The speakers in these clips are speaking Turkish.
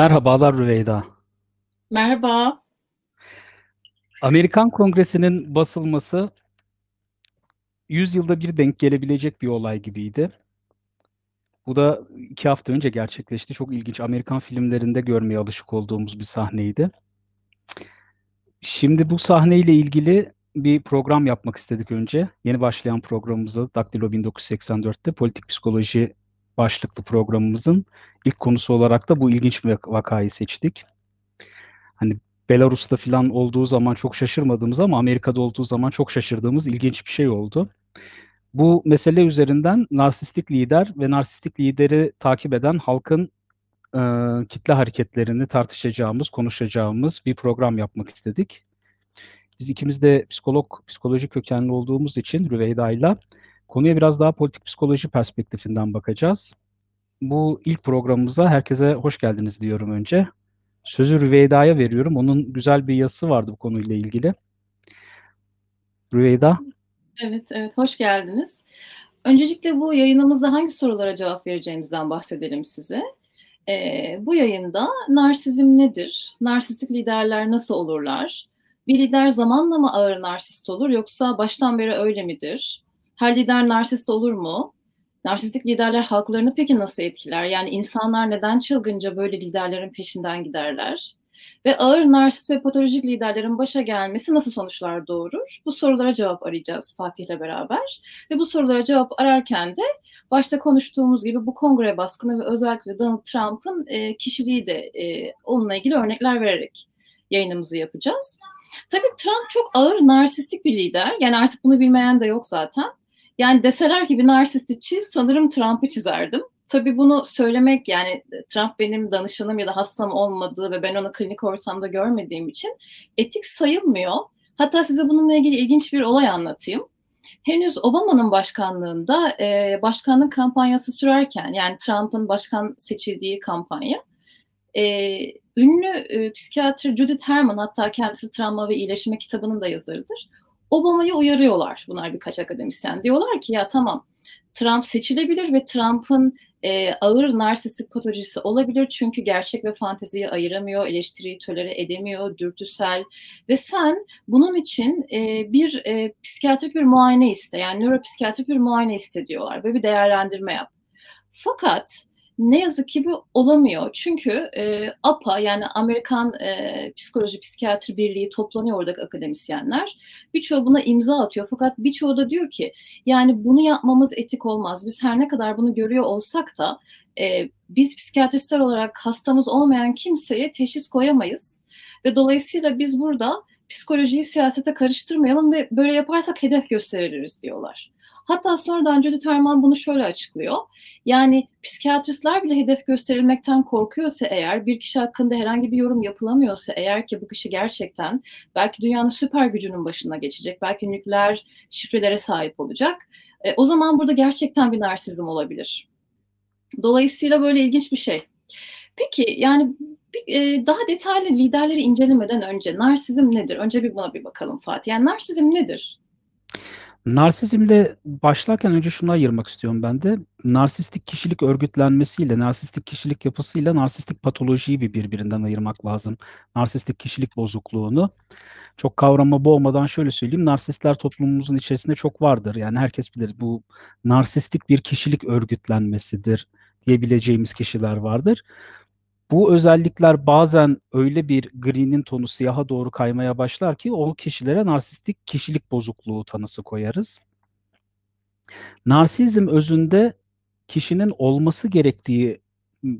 Merhabalar Rüveyda. Merhaba. Amerikan Kongresi'nin basılması 100 yılda bir denk gelebilecek bir olay gibiydi. Bu da 2 hafta önce gerçekleşti. Çok ilginç. Amerikan filmlerinde görmeye alışık olduğumuz bir sahneydi. Şimdi bu sahneyle ilgili bir program yapmak istedik önce. Yeni başlayan programımızı Daktilo 1984'te politik psikoloji başlıklı programımızın ilk konusu olarak da bu ilginç bir vakayı seçtik. Hani Belarus'ta falan olduğu zaman çok şaşırmadığımız ama Amerika'da olduğu zaman çok şaşırdığımız ilginç bir şey oldu. Bu mesele üzerinden narsistik lider ve narsistik lideri takip eden halkın e, kitle hareketlerini tartışacağımız, konuşacağımız bir program yapmak istedik. Biz ikimiz de psikolog, psikoloji kökenli olduğumuz için Rüveyda ile konuya biraz daha politik psikoloji perspektifinden bakacağız. Bu ilk programımıza herkese hoş geldiniz diyorum önce. Sözü Rüveyda'ya veriyorum. Onun güzel bir yazısı vardı bu konuyla ilgili. Rüveyda. Evet, evet. Hoş geldiniz. Öncelikle bu yayınımızda hangi sorulara cevap vereceğimizden bahsedelim size. Ee, bu yayında narsizm nedir? Narsistik liderler nasıl olurlar? Bir lider zamanla mı ağır narsist olur yoksa baştan beri öyle midir? Her lider narsist olur mu? Narsistik liderler halklarını peki nasıl etkiler? Yani insanlar neden çılgınca böyle liderlerin peşinden giderler? Ve ağır narsist ve patolojik liderlerin başa gelmesi nasıl sonuçlar doğurur? Bu sorulara cevap arayacağız Fatih'le beraber. Ve bu sorulara cevap ararken de başta konuştuğumuz gibi bu kongre baskını ve özellikle Donald Trump'ın e, kişiliği de e, onunla ilgili örnekler vererek yayınımızı yapacağız. Tabii Trump çok ağır narsistik bir lider. Yani artık bunu bilmeyen de yok zaten. Yani deseler ki bir narsisti çiz sanırım Trump'ı çizerdim. Tabii bunu söylemek yani Trump benim danışanım ya da hastam olmadığı ve ben onu klinik ortamda görmediğim için etik sayılmıyor. Hatta size bununla ilgili ilginç bir olay anlatayım. Henüz Obama'nın başkanlığında e, başkanlık kampanyası sürerken yani Trump'ın başkan seçildiği kampanya e, ünlü e, psikiyatr Judith Herman hatta kendisi Travma ve İyileşme kitabının da yazarıdır. Obama'yı uyarıyorlar bunlar birkaç akademisyen. Diyorlar ki ya tamam Trump seçilebilir ve Trump'ın e, ağır narsistik patolojisi olabilir çünkü gerçek ve fanteziyi ayıramıyor, eleştiriyi tolere edemiyor, dürtüsel ve sen bunun için e, bir e, psikiyatrik bir muayene iste yani nöropsikiyatrik bir muayene iste diyorlar ve bir değerlendirme yap. Fakat ne yazık ki bu olamıyor. Çünkü e, APA yani Amerikan e, Psikoloji Psikiyatri Birliği toplanıyor oradaki akademisyenler. Birçoğu buna imza atıyor fakat birçoğu da diyor ki yani bunu yapmamız etik olmaz. Biz her ne kadar bunu görüyor olsak da e, biz psikiyatristler olarak hastamız olmayan kimseye teşhis koyamayız. Ve dolayısıyla biz burada psikolojiyi siyasete karıştırmayalım ve böyle yaparsak hedef gösteririz diyorlar. Hatta sonradan Judith Herman bunu şöyle açıklıyor. Yani psikiyatristler bile hedef gösterilmekten korkuyorsa eğer, bir kişi hakkında herhangi bir yorum yapılamıyorsa eğer ki bu kişi gerçekten belki dünyanın süper gücünün başına geçecek, belki nükleer şifrelere sahip olacak. E, o zaman burada gerçekten bir narsizm olabilir. Dolayısıyla böyle ilginç bir şey. Peki yani e, daha detaylı liderleri incelemeden önce narsizm nedir? Önce bir buna bir bakalım Fatih. Yani narsizm nedir? Narsizmle başlarken önce şunu ayırmak istiyorum ben de. Narsistik kişilik örgütlenmesiyle, narsistik kişilik yapısıyla narsistik patolojiyi bir birbirinden ayırmak lazım. Narsistik kişilik bozukluğunu. Çok kavrama boğmadan şöyle söyleyeyim. Narsistler toplumumuzun içerisinde çok vardır. Yani herkes bilir bu narsistik bir kişilik örgütlenmesidir diyebileceğimiz kişiler vardır. Bu özellikler bazen öyle bir gri'nin tonu siyaha doğru kaymaya başlar ki o kişilere narsistik kişilik bozukluğu tanısı koyarız. Narsizm özünde kişinin olması gerektiği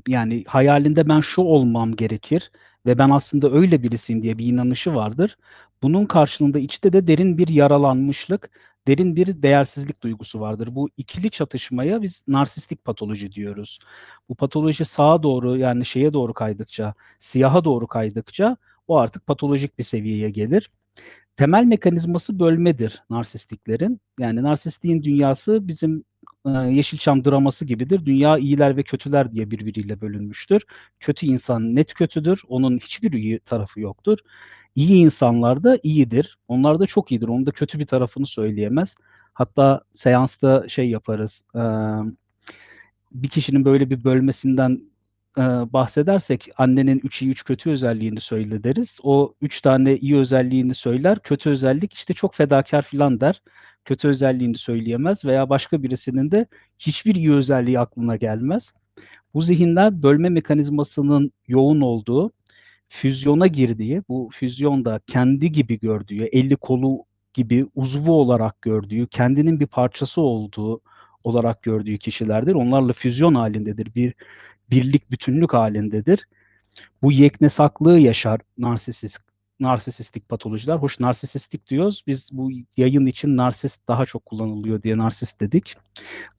yani hayalinde ben şu olmam gerekir ve ben aslında öyle birisiyim diye bir inanışı vardır. Bunun karşılığında içte de derin bir yaralanmışlık, derin bir değersizlik duygusu vardır. Bu ikili çatışmaya biz narsistik patoloji diyoruz. Bu patoloji sağa doğru yani şeye doğru kaydıkça, siyaha doğru kaydıkça o artık patolojik bir seviyeye gelir. Temel mekanizması bölmedir narsistiklerin. Yani narsistliğin dünyası bizim e, Yeşilçam draması gibidir. Dünya iyiler ve kötüler diye birbiriyle bölünmüştür. Kötü insan net kötüdür. Onun hiçbir iyi tarafı yoktur. İyi insanlar da iyidir. Onlar da çok iyidir. Onun da kötü bir tarafını söyleyemez. Hatta seansta şey yaparız. E, bir kişinin böyle bir bölmesinden e, bahsedersek annenin üç iyi üç kötü özelliğini söyle deriz. O üç tane iyi özelliğini söyler. Kötü özellik işte çok fedakar filan der. Kötü özelliğini söyleyemez veya başka birisinin de hiçbir iyi özelliği aklına gelmez. Bu zihinler bölme mekanizmasının yoğun olduğu, füzyona girdiği, bu füzyonda kendi gibi gördüğü, eli kolu gibi uzvu olarak gördüğü, kendinin bir parçası olduğu olarak gördüğü kişilerdir. Onlarla füzyon halindedir. Bir birlik, bütünlük halindedir. Bu yeknesaklığı yaşar narsisist, narsisistik patolojiler. Hoş narsisistik diyoruz. Biz bu yayın için narsist daha çok kullanılıyor diye narsist dedik.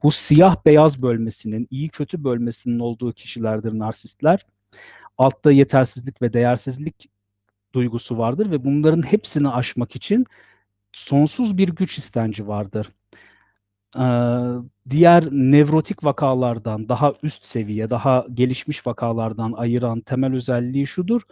Bu siyah beyaz bölmesinin, iyi kötü bölmesinin olduğu kişilerdir narsistler. Altta yetersizlik ve değersizlik duygusu vardır ve bunların hepsini aşmak için sonsuz bir güç istenci vardır diğer nevrotik vakalardan daha üst seviye, daha gelişmiş vakalardan ayıran temel özelliği şudur.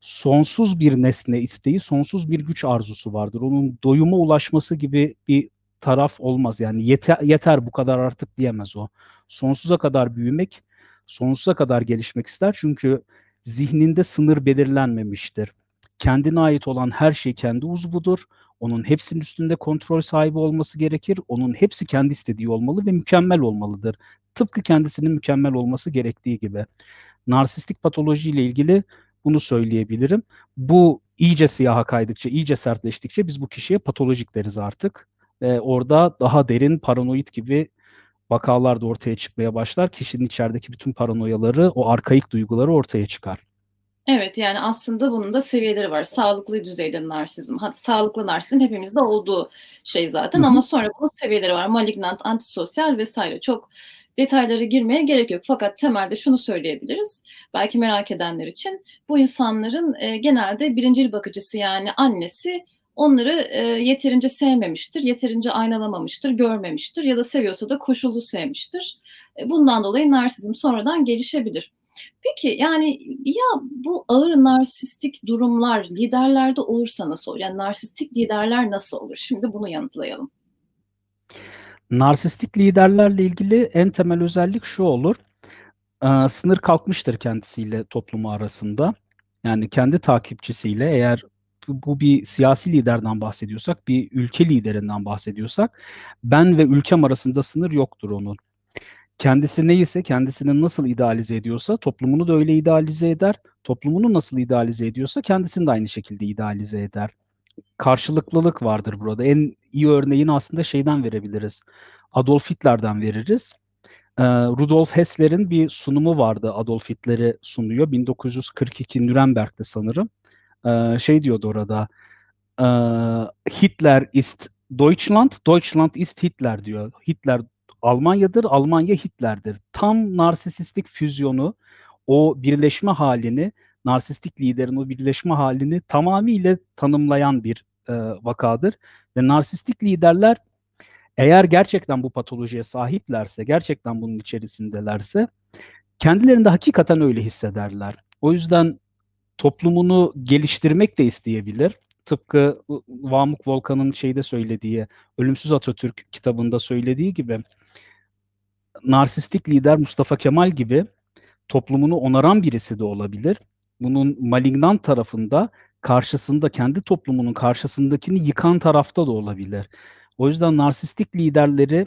Sonsuz bir nesne isteği, sonsuz bir güç arzusu vardır. Onun doyuma ulaşması gibi bir taraf olmaz. Yani yeter, yeter bu kadar artık diyemez o. Sonsuza kadar büyümek, sonsuza kadar gelişmek ister. Çünkü zihninde sınır belirlenmemiştir. Kendine ait olan her şey kendi uzvudur onun hepsinin üstünde kontrol sahibi olması gerekir. Onun hepsi kendi istediği olmalı ve mükemmel olmalıdır. Tıpkı kendisinin mükemmel olması gerektiği gibi. Narsistik patoloji ile ilgili bunu söyleyebilirim. Bu iyice siyaha kaydıkça, iyice sertleştikçe biz bu kişiye patolojik deriz artık. Ve orada daha derin paranoid gibi vakalar da ortaya çıkmaya başlar. Kişinin içerideki bütün paranoyaları, o arkaik duyguları ortaya çıkar. Evet, yani aslında bunun da seviyeleri var. Sağlıklı düzeyde narsizm. Hadi sağlıklı narsizm hepimizde olduğu şey zaten Hı hı. ama sonra bunun seviyeleri var. Malignant, antisosyal vesaire. Çok detaylara girmeye gerek yok. Fakat temelde şunu söyleyebiliriz. Belki merak edenler için bu insanların e, genelde birincil bakıcısı yani annesi onları e, yeterince sevmemiştir, yeterince aynalamamıştır, görmemiştir ya da seviyorsa da koşullu sevmiştir. E, bundan dolayı narsizm sonradan gelişebilir. Peki, yani, ya, bu ağır narsistik durumlar liderlerde olursa nasıl olur? Yani narsistik liderler nasıl olur? Şimdi bunu yanıtlayalım. Narsistik liderlerle ilgili en temel özellik şu olur: Eee, sınır kalkmıştır kendisiyle toplumu arasında. Yani kendi takipçisiyle eğer bu bir siyasi liderden bahsediyorsak, bir ülke liderinden bahsediyorsak ben ve ülkem arasında sınır yoktur onun. Kendisi neyse, kendisini nasıl idealize ediyorsa toplumunu da öyle idealize eder. Toplumunu nasıl idealize ediyorsa kendisini de aynı şekilde idealize eder. Karşılıklılık vardır burada. En iyi örneğini aslında şeyden verebiliriz. Adolf Hitler'den veririz. Eee, Rudolf Hessler'in bir sunumu vardı. Adolf Hitler'i sunuyor. 1942 Nürnberg'de sanırım. Şey diyordu orada, "Hitler ist Deutschland, Deutschland ist Hitler." diyor. Hitler Almanya'dır, Almanya Hitler'dir. Tam narsisistik füzyonu, o birleşme halini, narsistik liderin o birleşme halini tamamıyla tanımlayan bir, eee, vakadır ve narsistik liderler eğer gerçekten bu patolojiye sahiplerse, gerçekten bunun içerisindelerse kendilerini hakikaten öyle hissederler. O yüzden toplumunu geliştirmek de isteyebilir. Tıpkı Vamuk Volkan'ın şeyde söylediği, Ölümsüz Atatürk kitabında söylediği gibi narsistik lider Mustafa Kemal gibi toplumunu onaran birisi de olabilir. Bunun malignant tarafında karşısında kendi toplumunun karşısındakini yıkan tarafta da olabilir. O yüzden narsistik liderleri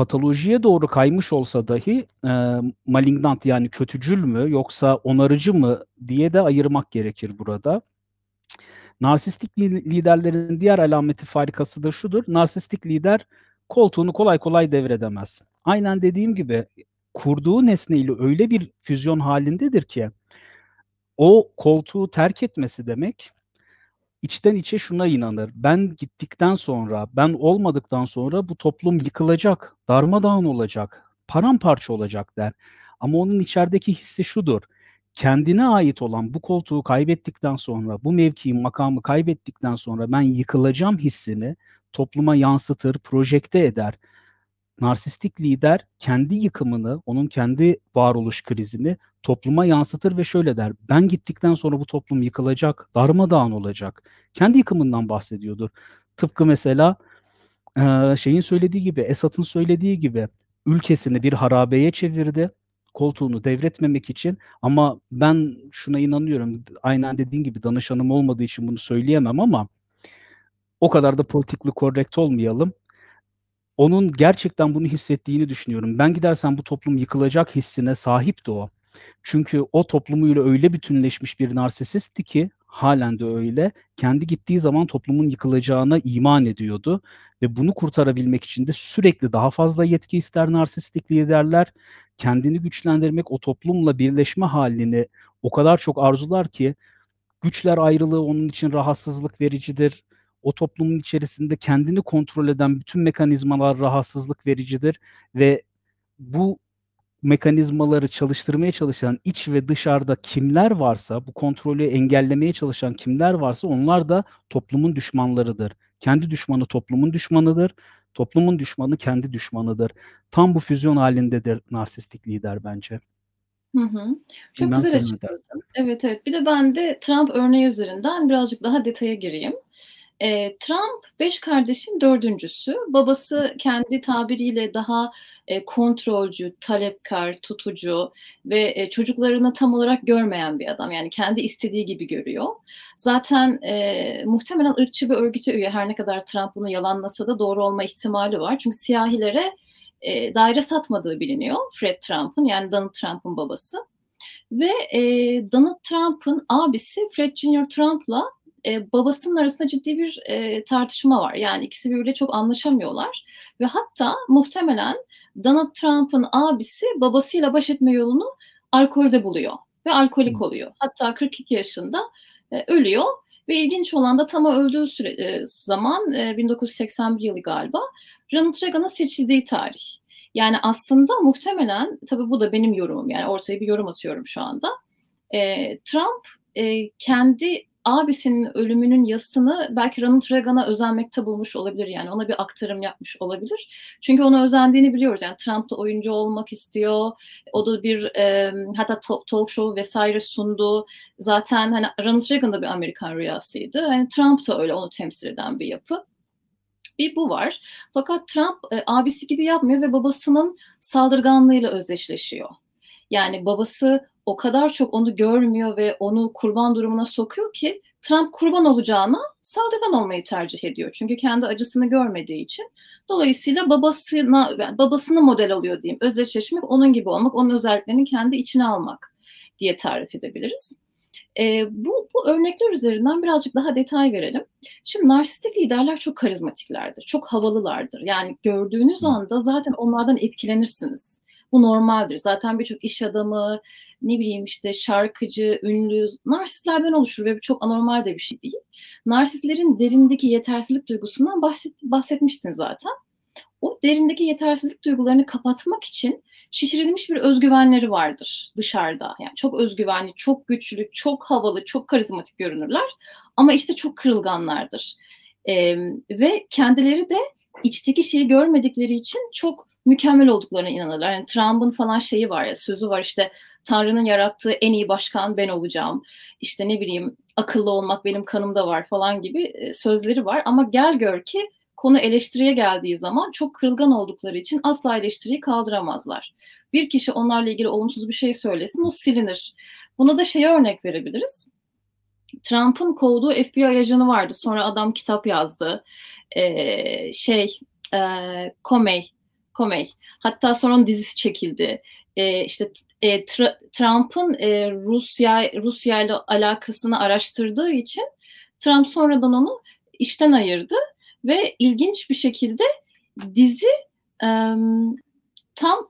patolojiye doğru kaymış olsa dahi eee, malignant yani kötücül mü yoksa onarıcı mı diye de ayırmak gerekir burada. Narsistik liderlerin diğer alameti farikası da şudur. Narsistik lider koltuğunu kolay kolay devredemez. Aynen dediğim gibi kurduğu nesneyle öyle bir füzyon halindedir ki o koltuğu terk etmesi demek içten içe şuna inanır. Ben gittikten sonra, ben olmadıktan sonra bu toplum yıkılacak, darmadağın olacak, paramparça olacak der. Ama onun içerideki hissi şudur. Kendine ait olan bu koltuğu kaybettikten sonra, bu mevkiyi, makamı kaybettikten sonra ben yıkılacağım hissini topluma yansıtır, projekte eder. Narsistik lider kendi yıkımını, onun kendi varoluş krizini topluma yansıtır ve şöyle der: "Ben gittikten sonra bu toplum yıkılacak, darmadağın olacak." Kendi yıkımından bahsediyordur. Tıpkı mesela, şeyin söylediği gibi, Esad'ın söylediği gibi ülkesini bir harabeye çevirdi. koltuğunu devretmemek için ama ben şuna inanıyorum. Aynen dediğin gibi danışanım olmadığı için bunu söyleyemem ama o kadar da politikli korrekt olmayalım. Onun gerçekten bunu hissettiğini düşünüyorum. Ben gidersem bu toplum yıkılacak hissine sahipti o. Çünkü o toplumuyla öyle bütünleşmiş bir narsisistti ki halen de öyle. Kendi gittiği zaman toplumun yıkılacağına iman ediyordu ve bunu kurtarabilmek için de sürekli daha fazla yetki ister narsistik liderler. Kendini güçlendirmek, o toplumla birleşme halini o kadar çok arzular ki güçler ayrılığı onun için rahatsızlık vericidir. O toplumun içerisinde kendini kontrol eden bütün mekanizmalar rahatsızlık vericidir ve bu mekanizmaları çalıştırmaya çalışan iç ve dışarıda kimler varsa, bu kontrolü engellemeye çalışan kimler varsa onlar da toplumun düşmanlarıdır. Kendi düşmanı toplumun düşmanıdır. Toplumun düşmanı kendi düşmanıdır. Tam bu füzyon halindedir narsistik lider bence. Hı hı. Çok Bilmem güzel açıkladın. Evet evet. Bir de ben de Trump örneği üzerinden birazcık daha detaya gireyim. E, Trump beş kardeşin dördüncüsü. Babası kendi tabiriyle daha e, kontrolcü, talepkar, tutucu ve e, çocuklarını tam olarak görmeyen bir adam. Yani kendi istediği gibi görüyor. Zaten e, muhtemelen ırkçı bir örgüte üye. Her ne kadar Trump bunu yalanlasa da doğru olma ihtimali var. Çünkü siyahilere e, daire satmadığı biliniyor. Fred Trump'ın yani Donald Trump'ın babası. Ve e, Donald Trump'ın abisi Fred Jr. Trump'la e, babasının arasında ciddi bir e, tartışma var. Yani ikisi birbiriyle çok anlaşamıyorlar. Ve hatta muhtemelen Donald Trump'ın abisi babasıyla baş etme yolunu alkolde buluyor. Ve alkolik oluyor. Hatta 42 yaşında e, ölüyor. Ve ilginç olan da tam öldüğü süre, e, zaman e, 1981 yılı galiba Ronald Reagan'ın seçildiği tarih. Yani aslında muhtemelen, tabii bu da benim yorumum yani ortaya bir yorum atıyorum şu anda. E, Trump e, kendi abisinin ölümünün yasını belki Ronald Reagan'a özenmekte bulmuş olabilir. Yani ona bir aktarım yapmış olabilir. Çünkü ona özendiğini biliyoruz. Yani Trump da oyuncu olmak istiyor. O da bir e, hatta talk show vesaire sundu. Zaten hani Ronald Reagan da bir Amerikan rüyasıydı. Yani Trump da öyle onu temsil eden bir yapı. Bir bu var. Fakat Trump e, abisi gibi yapmıyor ve babasının saldırganlığıyla özdeşleşiyor. Yani babası o kadar çok onu görmüyor ve onu kurban durumuna sokuyor ki Trump kurban olacağına saldırgan olmayı tercih ediyor. Çünkü kendi acısını görmediği için. Dolayısıyla babasına yani babasını model alıyor diyeyim. Özdeşleşmek, onun gibi olmak, onun özelliklerini kendi içine almak diye tarif edebiliriz. E, bu, bu örnekler üzerinden birazcık daha detay verelim. Şimdi narsistik liderler çok karizmatiklerdir, çok havalılardır. Yani gördüğünüz anda zaten onlardan etkilenirsiniz. Bu normaldir. Zaten birçok iş adamı, ne bileyim işte şarkıcı, ünlü, narsistlerden oluşur ve bu çok anormal de bir şey değil. Narsistlerin derindeki yetersizlik duygusundan bahset, bahsetmiştin zaten. O derindeki yetersizlik duygularını kapatmak için şişirilmiş bir özgüvenleri vardır dışarıda. Yani çok özgüvenli, çok güçlü, çok havalı, çok karizmatik görünürler. Ama işte çok kırılganlardır. Ee, ve kendileri de içteki şeyi görmedikleri için çok mükemmel olduklarına inanırlar. Yani Trump'ın falan şeyi var ya sözü var işte Tanrı'nın yarattığı en iyi başkan ben olacağım. İşte ne bileyim akıllı olmak benim kanımda var falan gibi e, sözleri var. Ama gel gör ki konu eleştiriye geldiği zaman çok kırılgan oldukları için asla eleştiriyi kaldıramazlar. Bir kişi onlarla ilgili olumsuz bir şey söylesin o silinir. Buna da şeye örnek verebiliriz. Trump'ın kovduğu FBI ajanı vardı. Sonra adam kitap yazdı. Ee, şey, e, Comey Comey. Hatta sonra onun dizisi çekildi. E, işte e, Trump'ın e, Rusya Rusya ile alakasını araştırdığı için Trump sonradan onu işten ayırdı ve ilginç bir şekilde dizi e, tam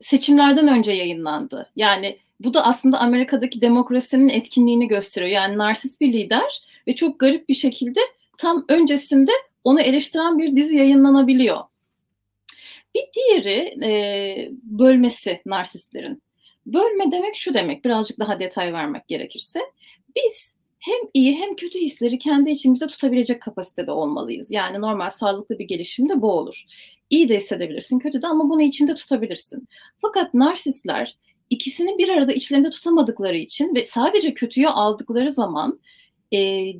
seçimlerden önce yayınlandı. Yani bu da aslında Amerika'daki demokrasinin etkinliğini gösteriyor. Yani narsist bir lider ve çok garip bir şekilde tam öncesinde onu eleştiren bir dizi yayınlanabiliyor. Bir diğeri e, bölmesi narsistlerin. Bölme demek şu demek, birazcık daha detay vermek gerekirse. Biz hem iyi hem kötü hisleri kendi içimizde tutabilecek kapasitede olmalıyız. Yani normal sağlıklı bir gelişimde bu olur. İyi de hissedebilirsin, kötü de ama bunu içinde tutabilirsin. Fakat narsistler ikisini bir arada içlerinde tutamadıkları için ve sadece kötüyü aldıkları zaman e,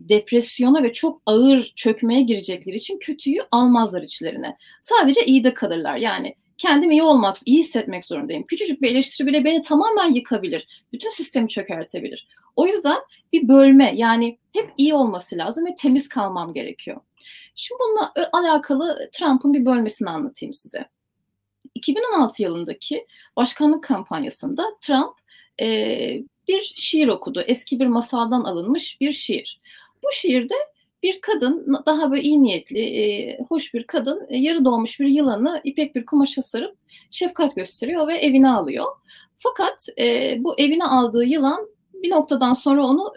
depresyona ve çok ağır çökmeye girecekleri için kötüyü almazlar içlerine. Sadece iyi de kalırlar. Yani kendim iyi olmak, iyi hissetmek zorundayım. Küçücük bir eleştiri bile beni tamamen yıkabilir. Bütün sistemi çökertebilir. O yüzden bir bölme yani hep iyi olması lazım ve temiz kalmam gerekiyor. Şimdi bununla alakalı Trump'ın bir bölmesini anlatayım size. 2016 yılındaki başkanlık kampanyasında Trump e, bir şiir okudu. Eski bir masaldan alınmış bir şiir. Bu şiirde bir kadın daha böyle iyi niyetli, e, hoş bir kadın e, yarı doğmuş bir yılanı ipek bir kumaşa sarıp şefkat gösteriyor ve evine alıyor. Fakat e, bu evine aldığı yılan bir noktadan sonra onu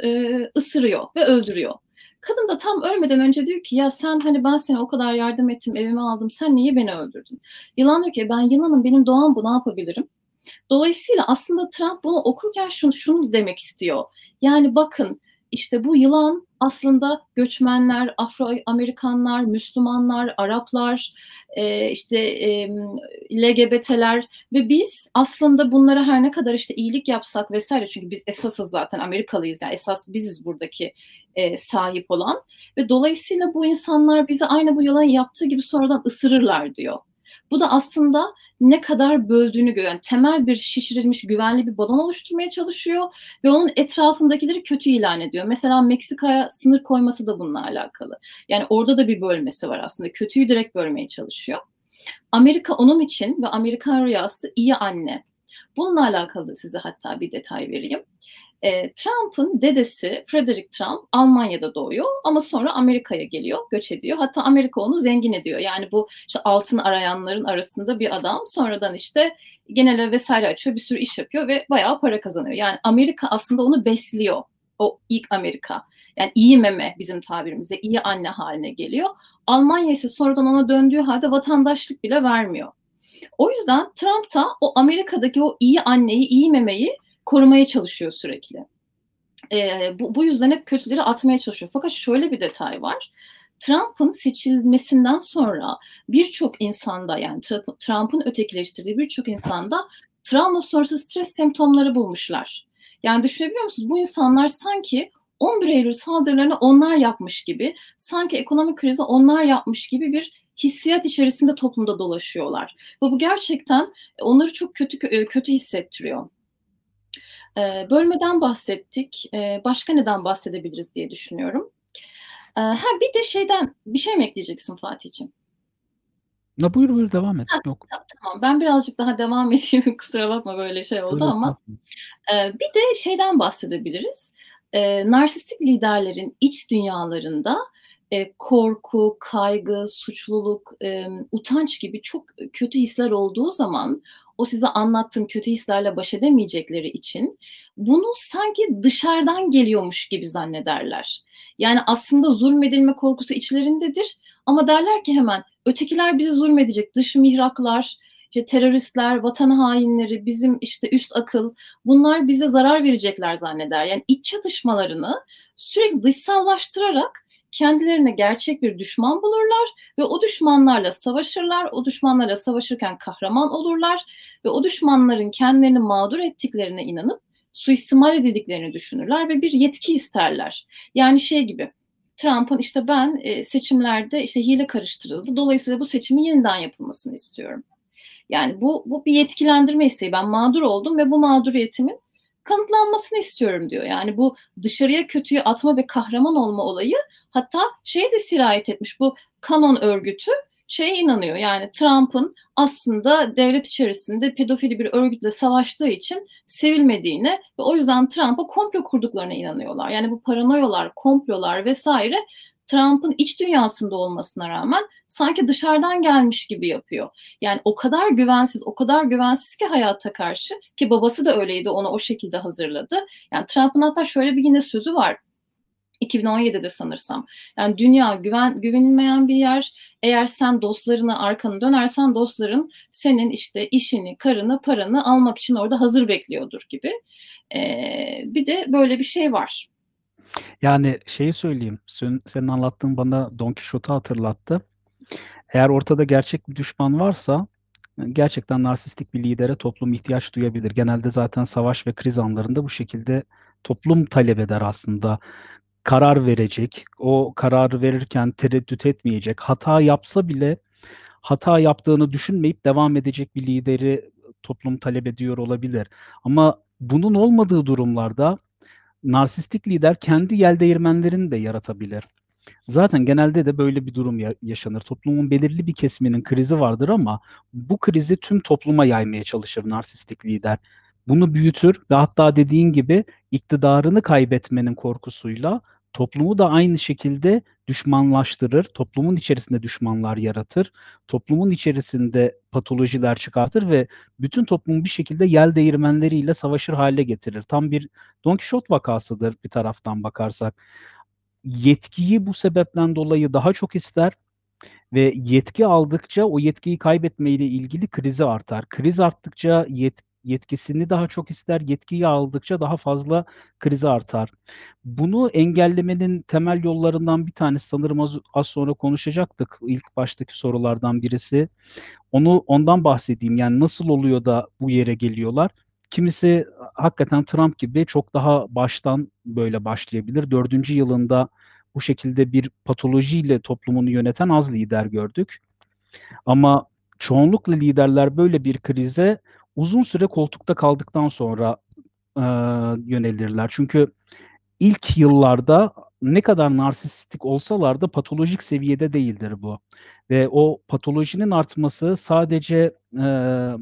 ısırıyor ve öldürüyor. Kadın da tam ölmeden önce diyor ki ya sen hani ben sana o kadar yardım ettim, evime aldım, sen niye beni öldürdün? Yılan diyor ki ben yılanım, benim doğam bu, ne yapabilirim? Dolayısıyla aslında Trump bunu okurken şunu, şunu demek istiyor. Yani bakın işte bu yılan aslında göçmenler, Afro-Amerikanlar, Müslümanlar, Araplar, e, işte e, LGBT'ler ve biz aslında bunlara her ne kadar işte iyilik yapsak vesaire çünkü biz esasız zaten Amerikalıyız yani esas biziz buradaki e, sahip olan ve dolayısıyla bu insanlar bize aynı bu yılan yaptığı gibi sonradan ısırırlar diyor. Bu da aslında ne kadar böldüğünü gören temel bir şişirilmiş güvenli bir balon oluşturmaya çalışıyor ve onun etrafındakileri kötü ilan ediyor. Mesela Meksika'ya sınır koyması da bununla alakalı. Yani orada da bir bölmesi var aslında. Kötüyü direkt bölmeye çalışıyor. Amerika onun için ve Amerikan rüyası iyi anne. Bununla alakalı size hatta bir detay vereyim. E, Trump'ın dedesi Frederick Trump Almanya'da doğuyor ama sonra Amerika'ya geliyor, göç ediyor. Hatta Amerika onu zengin ediyor. Yani bu işte altın arayanların arasında bir adam. Sonradan işte genel vesaire açıyor, bir sürü iş yapıyor ve bayağı para kazanıyor. Yani Amerika aslında onu besliyor. O ilk Amerika. Yani iyi meme bizim tabirimizde iyi anne haline geliyor. Almanya ise sonradan ona döndüğü halde vatandaşlık bile vermiyor. O yüzden Trump da o Amerika'daki o iyi anneyi, iyi memeyi korumaya çalışıyor sürekli. E, bu, bu yüzden hep kötüleri atmaya çalışıyor. Fakat şöyle bir detay var. Trump'ın seçilmesinden sonra birçok insanda yani Trump'ın ötekileştirdiği birçok insanda travma sonrası stres semptomları bulmuşlar. Yani düşünebiliyor musunuz? Bu insanlar sanki 11 Eylül saldırılarını onlar yapmış gibi, sanki ekonomik krizi onlar yapmış gibi bir hissiyat içerisinde toplumda dolaşıyorlar. Ve bu gerçekten onları çok kötü kötü hissettiriyor. E, bölmeden bahsettik. E, başka neden bahsedebiliriz diye düşünüyorum. E, ha bir de şeyden bir şey mi ekleyeceksin Fatih'ciğim? Ya buyur buyur devam et. Ha, Yok. Tamam ben birazcık daha devam edeyim kusura bakma böyle şey oldu ama e, bir de şeyden bahsedebiliriz. E, narsistik liderlerin iç dünyalarında e, korku, kaygı, suçluluk, e, utanç gibi çok kötü hisler olduğu zaman o size anlattığım kötü hislerle baş edemeyecekleri için bunu sanki dışarıdan geliyormuş gibi zannederler. Yani aslında zulmedilme korkusu içlerindedir ama derler ki hemen ötekiler bizi zulmedecek, dış mihraklar, işte teröristler, vatan hainleri, bizim işte üst akıl bunlar bize zarar verecekler zanneder. Yani iç çatışmalarını sürekli dışsallaştırarak kendilerine gerçek bir düşman bulurlar ve o düşmanlarla savaşırlar. O düşmanlarla savaşırken kahraman olurlar ve o düşmanların kendilerini mağdur ettiklerine inanıp suistimal edildiklerini düşünürler ve bir yetki isterler. Yani şey gibi Trump'ın işte ben e, seçimlerde işte hile karıştırıldı. Dolayısıyla bu seçimin yeniden yapılmasını istiyorum. Yani bu, bu bir yetkilendirme isteği. Ben mağdur oldum ve bu mağduriyetimin kanıtlanmasını istiyorum diyor. Yani bu dışarıya kötüyü atma ve kahraman olma olayı hatta şeye de sirayet etmiş. Bu kanon örgütü şeye inanıyor. Yani Trump'ın aslında devlet içerisinde pedofili bir örgütle savaştığı için sevilmediğine ve o yüzden Trump'a komplo kurduklarına inanıyorlar. Yani bu paranoyalar, komplolar vesaire Trump'ın iç dünyasında olmasına rağmen sanki dışarıdan gelmiş gibi yapıyor. Yani o kadar güvensiz, o kadar güvensiz ki hayata karşı ki babası da öyleydi onu o şekilde hazırladı. Yani Trump'ın hatta şöyle bir yine sözü var. 2017'de sanırsam. Yani dünya güven güvenilmeyen bir yer. Eğer sen dostlarına arkanı dönersen dostların senin işte işini, karını, paranı almak için orada hazır bekliyordur gibi. Ee, bir de böyle bir şey var. Yani şeyi söyleyeyim. Sen, senin anlattığın bana Don Quixote'u hatırlattı. Eğer ortada gerçek bir düşman varsa gerçekten narsistik bir lidere toplum ihtiyaç duyabilir. Genelde zaten savaş ve kriz anlarında bu şekilde toplum talep eder aslında. Karar verecek, o kararı verirken tereddüt etmeyecek, hata yapsa bile hata yaptığını düşünmeyip devam edecek bir lideri toplum talep ediyor olabilir. Ama bunun olmadığı durumlarda narsistik lider kendi yel değirmenlerini de yaratabilir. Zaten genelde de böyle bir durum ya yaşanır. Toplumun belirli bir kesiminin krizi vardır ama bu krizi tüm topluma yaymaya çalışır narsistik lider. Bunu büyütür ve hatta dediğin gibi iktidarını kaybetmenin korkusuyla toplumu da aynı şekilde düşmanlaştırır. Toplumun içerisinde düşmanlar yaratır. Toplumun içerisinde patolojiler çıkartır ve bütün toplumu bir şekilde yel değirmenleriyle savaşır hale getirir. Tam bir Don Quixote vakasıdır bir taraftan bakarsak. Yetkiyi bu sebepten dolayı daha çok ister ve yetki aldıkça o yetkiyi kaybetmeyle ilgili krizi artar. Kriz arttıkça yet yetkisini daha çok ister, yetkiyi aldıkça daha fazla krizi artar. Bunu engellemenin temel yollarından bir tanesi sanırım az az sonra konuşacaktık. İlk baştaki sorulardan birisi. Onu ondan bahsedeyim. Yani nasıl oluyor da bu yere geliyorlar? Kimisi hakikaten Trump gibi çok daha baştan böyle başlayabilir. 4. yılında bu şekilde bir patolojiyle toplumunu yöneten az lider gördük. Ama çoğunlukla liderler böyle bir krize uzun süre koltukta kaldıktan sonra, eee, yönelirler. Çünkü ilk yıllarda ne kadar narsistik olsalar da patolojik seviyede değildir bu ve o patolojinin artması sadece, eee,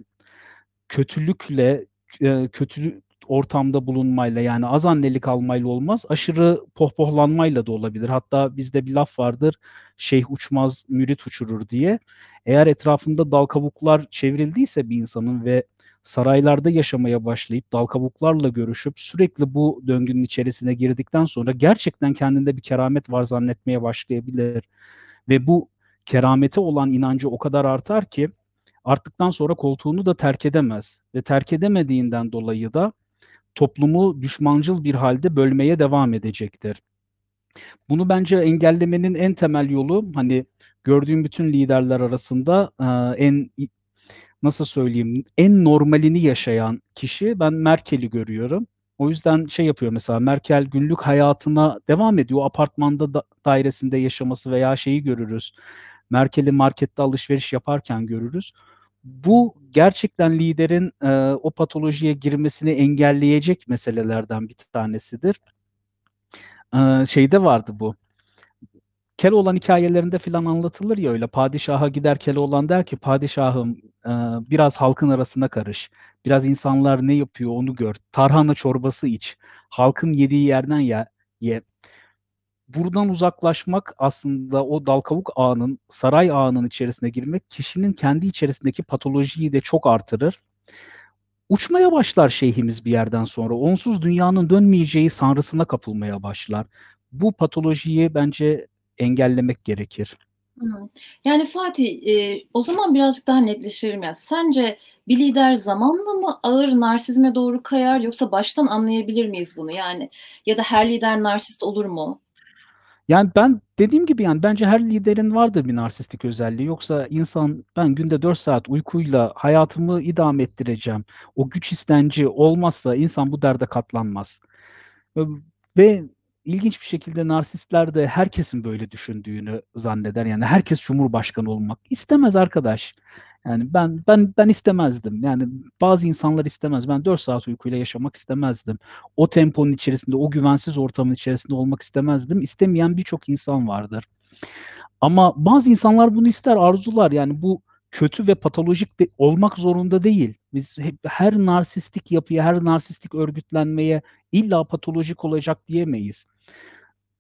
kötülükle, eee, kötü ortamda bulunmayla, yani az annelik almayla olmaz, aşırı pohpohlanmayla da olabilir. Hatta bizde bir laf vardır, "Şeyh uçmaz, mürit uçurur." diye. Eğer etrafında dal kabuklar çevrildiyse bir insanın ve saraylarda yaşamaya başlayıp dal kabuklarla görüşüp sürekli bu döngünün içerisine girdikten sonra gerçekten kendinde bir keramet var zannetmeye başlayabilir ve bu keramete olan inancı o kadar artar ki arttıktan sonra koltuğunu da terk edemez ve terk edemediğinden dolayı da toplumu düşmancıl bir hâlde bölmeye devam edecektir. Bunu bence engellemenin en temel yolu, hani, gördüğüm bütün liderler arasında, en nasıl söyleyeyim, en normalini yaşayan kişi ben Merkel'i görüyorum. O yüzden şey yapıyor mesela, Merkel günlük hayatına devam ediyor. Apartmanda da dairesinde yaşaması veya şeyi görürüz, Merkel'i markette alışveriş yaparken görürüz. Bu gerçekten liderin, eee, o patolojiye girmesini engelleyecek meselelerden bir tanesidir. Eee, şeyde vardı bu, Keloğlan hikâyelerinde filan anlatılır ya öyle, padişaha gider Keloğlan der ki, "Padişahım, eee, biraz halkın arasına karış, biraz insanlar ne yapıyor onu gör, tarhana çorbası iç, halkın yediği yerden ye ye." Buradan uzaklaşmak aslında o dal kabuk ağının, saray ağının içerisine girmek kişinin kendi içerisindeki patolojiyi de çok artırır. Uçmaya başlar şeyhimiz bir yerden sonra. Onsuz dünyanın dönmeyeceği sanrısına kapılmaya başlar. Bu patolojiyi bence engellemek gerekir. Hıı. Yani Fatih, eee, o zaman birazcık daha netleştirelim. Ya, sence bir lider zamanla mı ağır narsizme doğru kayar yoksa baştan anlayabilir miyiz bunu? Yani ya da her lider narsist olur mu? Yani ben dediğim gibi, yani, bence her liderin vardır bir narsistik özelliği. Yoksa insan, "Ben günde 4 saat uykuyla hayatımı idame ettireceğim." O güç istenci olmazsa insan bu derde katlanmaz. Ve ilginç bir şekilde narsistler de herkesin böyle düşündüğünü zanneder. Yani herkes cumhurbaşkanı olmak istemez arkadaş. Yani ben ben ben istemezdim. Yani bazı insanlar istemez. Ben 4 saat uykuyla yaşamak istemezdim. O temponun içerisinde, o güvensiz ortamın içerisinde olmak istemezdim. İstemeyen birçok insan vardır. Ama bazı insanlar bunu ister, arzular. Yani bu kötü ve patolojik de olmak zorunda değil. Biz hep her narsistik yapıya, her narsistik örgütlenmeye illa patolojik olacak diyemeyiz.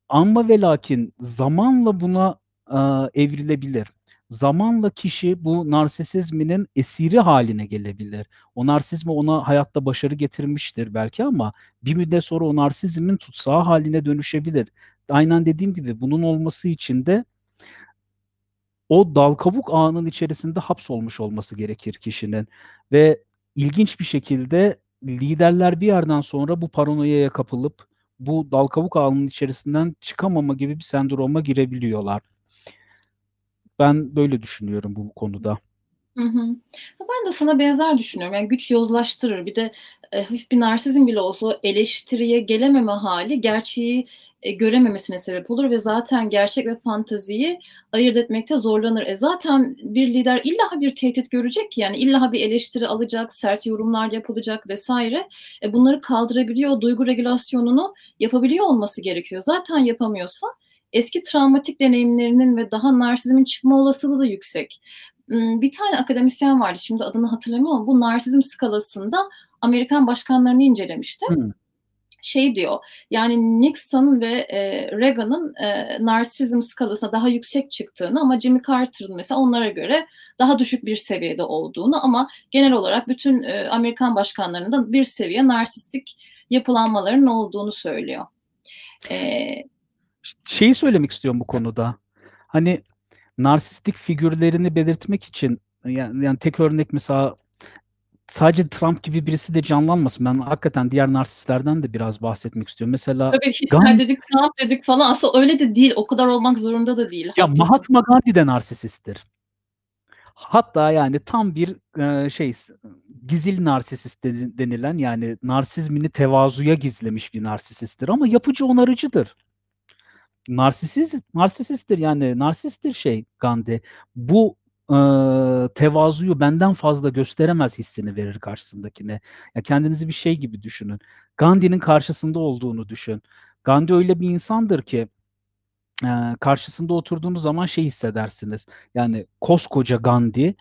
Amma ve lakin zamanla buna, aaa, evrilebilir. Zamanla kişi bu narsisizminin esiri hâline gelebilir. O narsizma ona hayatta başarı getirmiştir belki ama bir müddet sonra o narsizmin tutsağı hâline dönüşebilir. Aynen dediğim gibi bunun olması için de o dal kabuk ağının içerisinde hapsolmuş olması gerekir kişinin ve ilginç bir şekilde liderler bir yerden sonra bu paranoyaya kapılıp bu dal kabuk ağının içerisinden çıkamama gibi bir sendroma girebiliyorlar. Ben böyle düşünüyorum bu konuda. Hı hı. Ben de sana benzer düşünüyorum. Yani güç yozlaştırır. Bir de, eee, hafif bir narsizm bile olsa eleştiriye gelememe hâli gerçeği, eee, görememesine sebep olur ve zaten gerçek ve fanteziyi ayırt etmekte zorlanır. E, zaten bir lider illa bir tehdit görecek ki yani illa bir eleştiri alacak, sert yorumlar yapılacak vs. E, bunları kaldırabiliyor, duygu regülasyonunu yapabiliyor olması gerekiyor. Zaten yapamıyorsa eski travmatik deneyimlerinin ve daha narsizmin çıkma olasılığı da yüksek. Imm, bir tane akademisyen vardı, şimdi adını hatırlamıyorum ama bu narsizm skalasında Amerikan başkanlarını incelemişti. Hıı. Şey diyor, yani Nixon ve, eee, Reagan'ın, eee, narsizm skalasında daha yüksek çıktığını ama Jimmy Carter'ın mesela onlara göre daha düşük bir seviyede olduğunu ama genel olarak bütün, eee, Amerikan başkanlarında bir seviye narsistik yapılanmaların olduğunu söylüyor. Ş şeyi söylemek istiyorum bu konuda. Hani, narsistik figürlerini belirtmek için, ya yani tek örnek mesela sadece Trump gibi birisi de canlanmasın. Ben hakikaten diğer narsistlerden de biraz bahsetmek istiyorum. Mesela Tabii, Hitler Gan dedik, Trump dedik falan. Aslında öyle de değil. O kadar olmak zorunda da değil. Ya, Haklısın. Mahatma Gandhi de narsissisttir. Hatta yani tam bir, eee, şey gizil narsissist deni denilen yani narsizmini tevazuya gizlemiş bir narsissisttir ama yapıcı onarıcıdır. Narsisiz narsissisttir yani narsisttir şey Gandhi. Bu, ııı, tevazuyu benden fazla gösteremez hissini verir karşısındakine. Ya, kendinizi bir şey gibi düşünün. Gandhi'nin karşısında olduğunu düşün. Gandhi öyle bir insandır ki, eee, karşısında oturduğunuz zaman şey hissedersiniz, yani koskoca Gandhi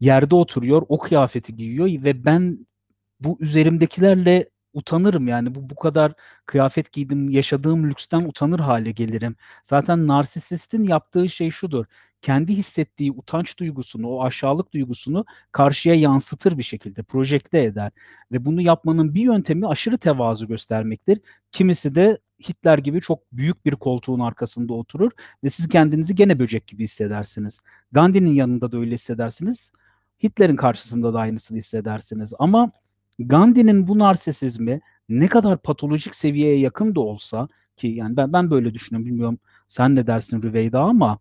yerde oturuyor, o kıyafeti giyiyor ve ben bu üzerimdekilerle utanırım yani. Bu bu kadar kıyafet giydim, yaşadığım lüksten utanır hâle gelirim. Zaten narsissistin yaptığı şey şudur: Kendi hissettiği utanç duygusunu, o aşağılık duygusunu karşıya yansıtır bir şekilde, projekte eder ve bunu yapmanın bir yöntemi aşırı tevazu göstermektir. Kimisi de Hitler gibi çok büyük bir koltuğun arkasında oturur ve siz kendinizi gene böcek gibi hissedersiniz. Gandhi'nin yanında da öyle hissedersiniz. Hitler'in karşısında da aynısını hissedersiniz ama Gandhi'nin bu narsisizmi ne kadar patolojik seviyeye yakın da olsa ki yani ben ben böyle düşünüyorum, bilmiyorum sen ne dersin Rüveyda ama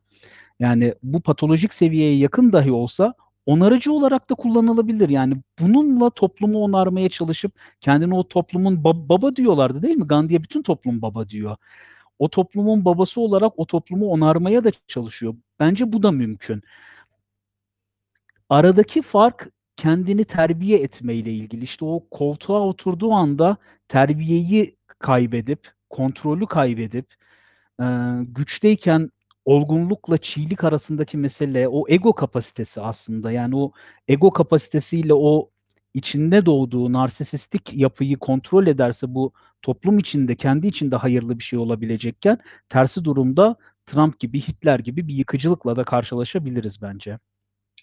yani bu patolojik seviyeye yakın dahi olsa onarıcı olarak da kullanılabilir. Yani bununla toplumu onarmaya çalışıp kendini o toplumun ba baba diyorlardı değil mi? Gandhi'ye bütün toplum baba diyor. O toplumun babası olarak o toplumu onarmaya da çalışıyor. Bence bu da mümkün. Aradaki fark kendini terbiye etmeyle ilgili. İşte o koltuğa oturduğu anda terbiyeyi kaybedip, kontrolü kaybedip, eee, güçteyken olgunlukla çiğlik arasındaki mesele o ego kapasitesi aslında. Yani o ego kapasitesiyle o içinde doğduğu narsissistik yapıyı kontrol ederse bu toplum içinde, kendi içinde hayırlı bir şey olabilecekken tersi durumda Trump gibi, Hitler gibi bir yıkıcılıkla da karşılaşabiliriz bence.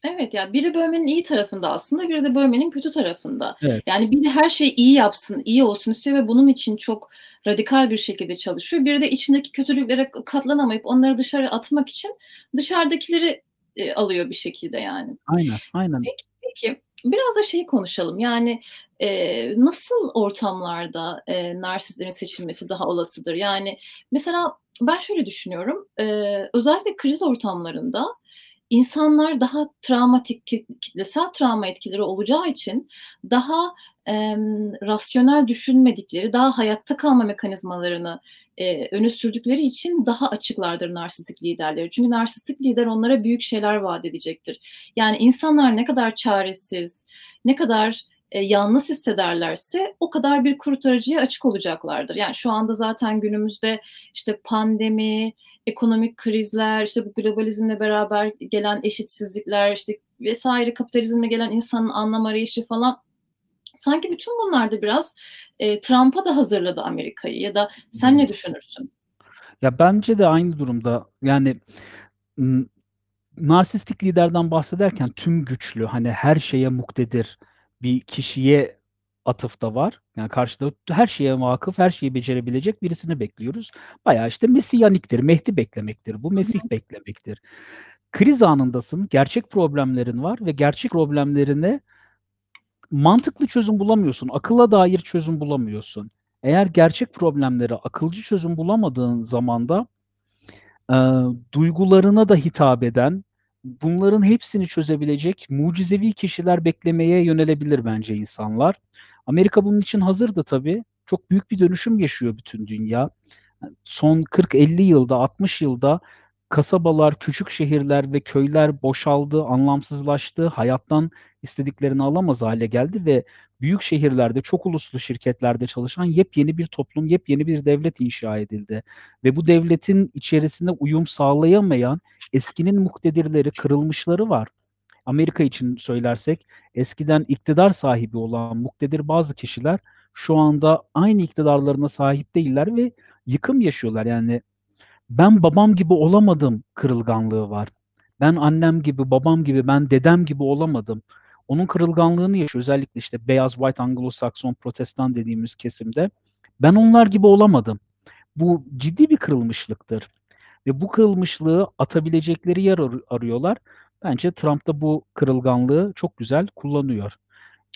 Evet, ya biri bölmenin iyi tarafında aslında, biri de bölmenin kötü tarafında. Evet. Yani biri her şeyi iyi yapsın, iyi olsun istiyor ve bunun için çok radikal bir şekilde çalışıyor. Biri de içindeki kötülüklere katlanamayıp onları dışarı atmak için dışarıdakileri, eee, alıyor bir şekilde yani. Aynen, aynen. Peki, peki biraz da şeyi konuşalım, yani, eee, nasıl ortamlarda, eee, narsistlerin seçilmesi daha olasıdır? Yani mesela ben şöyle düşünüyorum, eee, özellikle kriz ortamlarında insanlar daha travmatik, ki kitlesel travma etkileri olacağı için daha, emm, rasyonel düşünmedikleri, daha hayatta kalma mekanizmalarını, eee, öne sürdükleri için daha açıklardır narsistik liderleri. Çünkü narsistik lider onlara büyük şeyler vaat edecektir. Yani insanlar ne kadar çaresiz, ne kadar, eee, yalnız hissederlerse o kadar bir kurtarıcıya açık olacaklardır. Yani şu anda zaten günümüzde işte pandemi, ekonomik krizler, işte bu globalizmle beraber gelen eşitsizlikler, işte vs. kapitalizmle gelen insanın anlam arayışı falan sanki bütün bunlar da biraz, eee, Trump'a da hazırladı Amerika'yı ya da sen ne düşünürsün? Ya, bence de aynı durumda. Yani, narsistik liderden bahsederken tüm güçlü, hani, her şeye muktedir bir kişiye atıfta var. Yani karşıda her şeye vakıf, her şeyi becerebilecek birisini bekliyoruz. Bayağı işte mesiyaniktir, Mehdi beklemektir bu, Mesih beklemektir. Kriz anındasın, gerçek problemlerin var ve gerçek problemlerine mantıklı çözüm bulamıyorsun, akılla dair çözüm bulamıyorsun. Eğer gerçek problemlere akılcı çözüm bulamadığın zaman da, eee, duygularına da hitap eden bunların hepsini çözebilecek mucizevi kişiler beklemeye yönelebilir bence insanlar. Amerika bunun için hazırdı tabii. Çok büyük bir dönüşüm yaşıyor bütün dünya. Son 40-50 yılda, 60 yılda kasabalar, küçük şehirler ve köyler boşaldı, anlamsızlaştı, hayattan istediklerini alamaz hale geldi ve büyük şehirlerde, çok uluslu şirketlerde çalışan yepyeni bir toplum, yepyeni bir devlet inşa edildi. Ve bu devletin içerisinde uyum sağlayamayan eskinin muktedirleri, kırılmışları var. Amerika için söylersek, eskiden iktidar sahibi olan muktedir bazı kişiler şu anda aynı iktidarlarına sahip değiller ve yıkım yaşıyorlar. Yani ben babam gibi olamadım kırılganlığı var. Ben annem gibi, babam gibi, ben dedem gibi olamadım. Onun kırılganlığını yaşıyor. Özellikle işte beyaz, white, Anglo-Sakson, protestan dediğimiz kesimde. Ben onlar gibi olamadım. Bu ciddi bir kırılmışlıktır. Ve bu kırılmışlığı atabilecekleri yer ar- arıyorlar. Bence Trump da bu kırılganlığı çok güzel kullanıyor.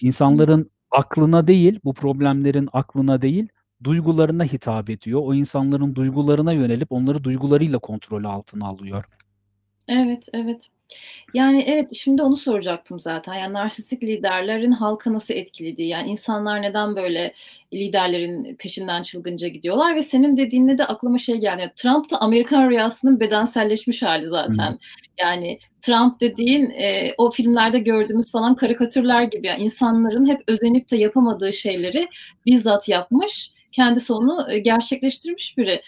İnsanların aklına değil, bu problemlerin aklına değil, duygularına hitap ediyor. O insanların duygularına yönelip onları duygularıyla kontrolü altına alıyor. Evet, evet. Yani, evet, şimdi onu soracaktım zaten. Yani, narsistik liderlerin halkı nasıl etkilediği, yani, insanlar neden böyle liderlerin peşinden çılgınca gidiyorlar ve senin dediğinde de aklıma şey geldi. Trump da Amerikan rüyasının bedenselleşmiş hâli Hı hı. zaten. Yani, Trump dediğin, eee, o filmlerde gördüğümüz falan karikatürler gibi. Yani, insanların hep özenip de yapamadığı şeyleri bizzat yapmış, kendisi onu, eee, gerçekleştirmiş biri.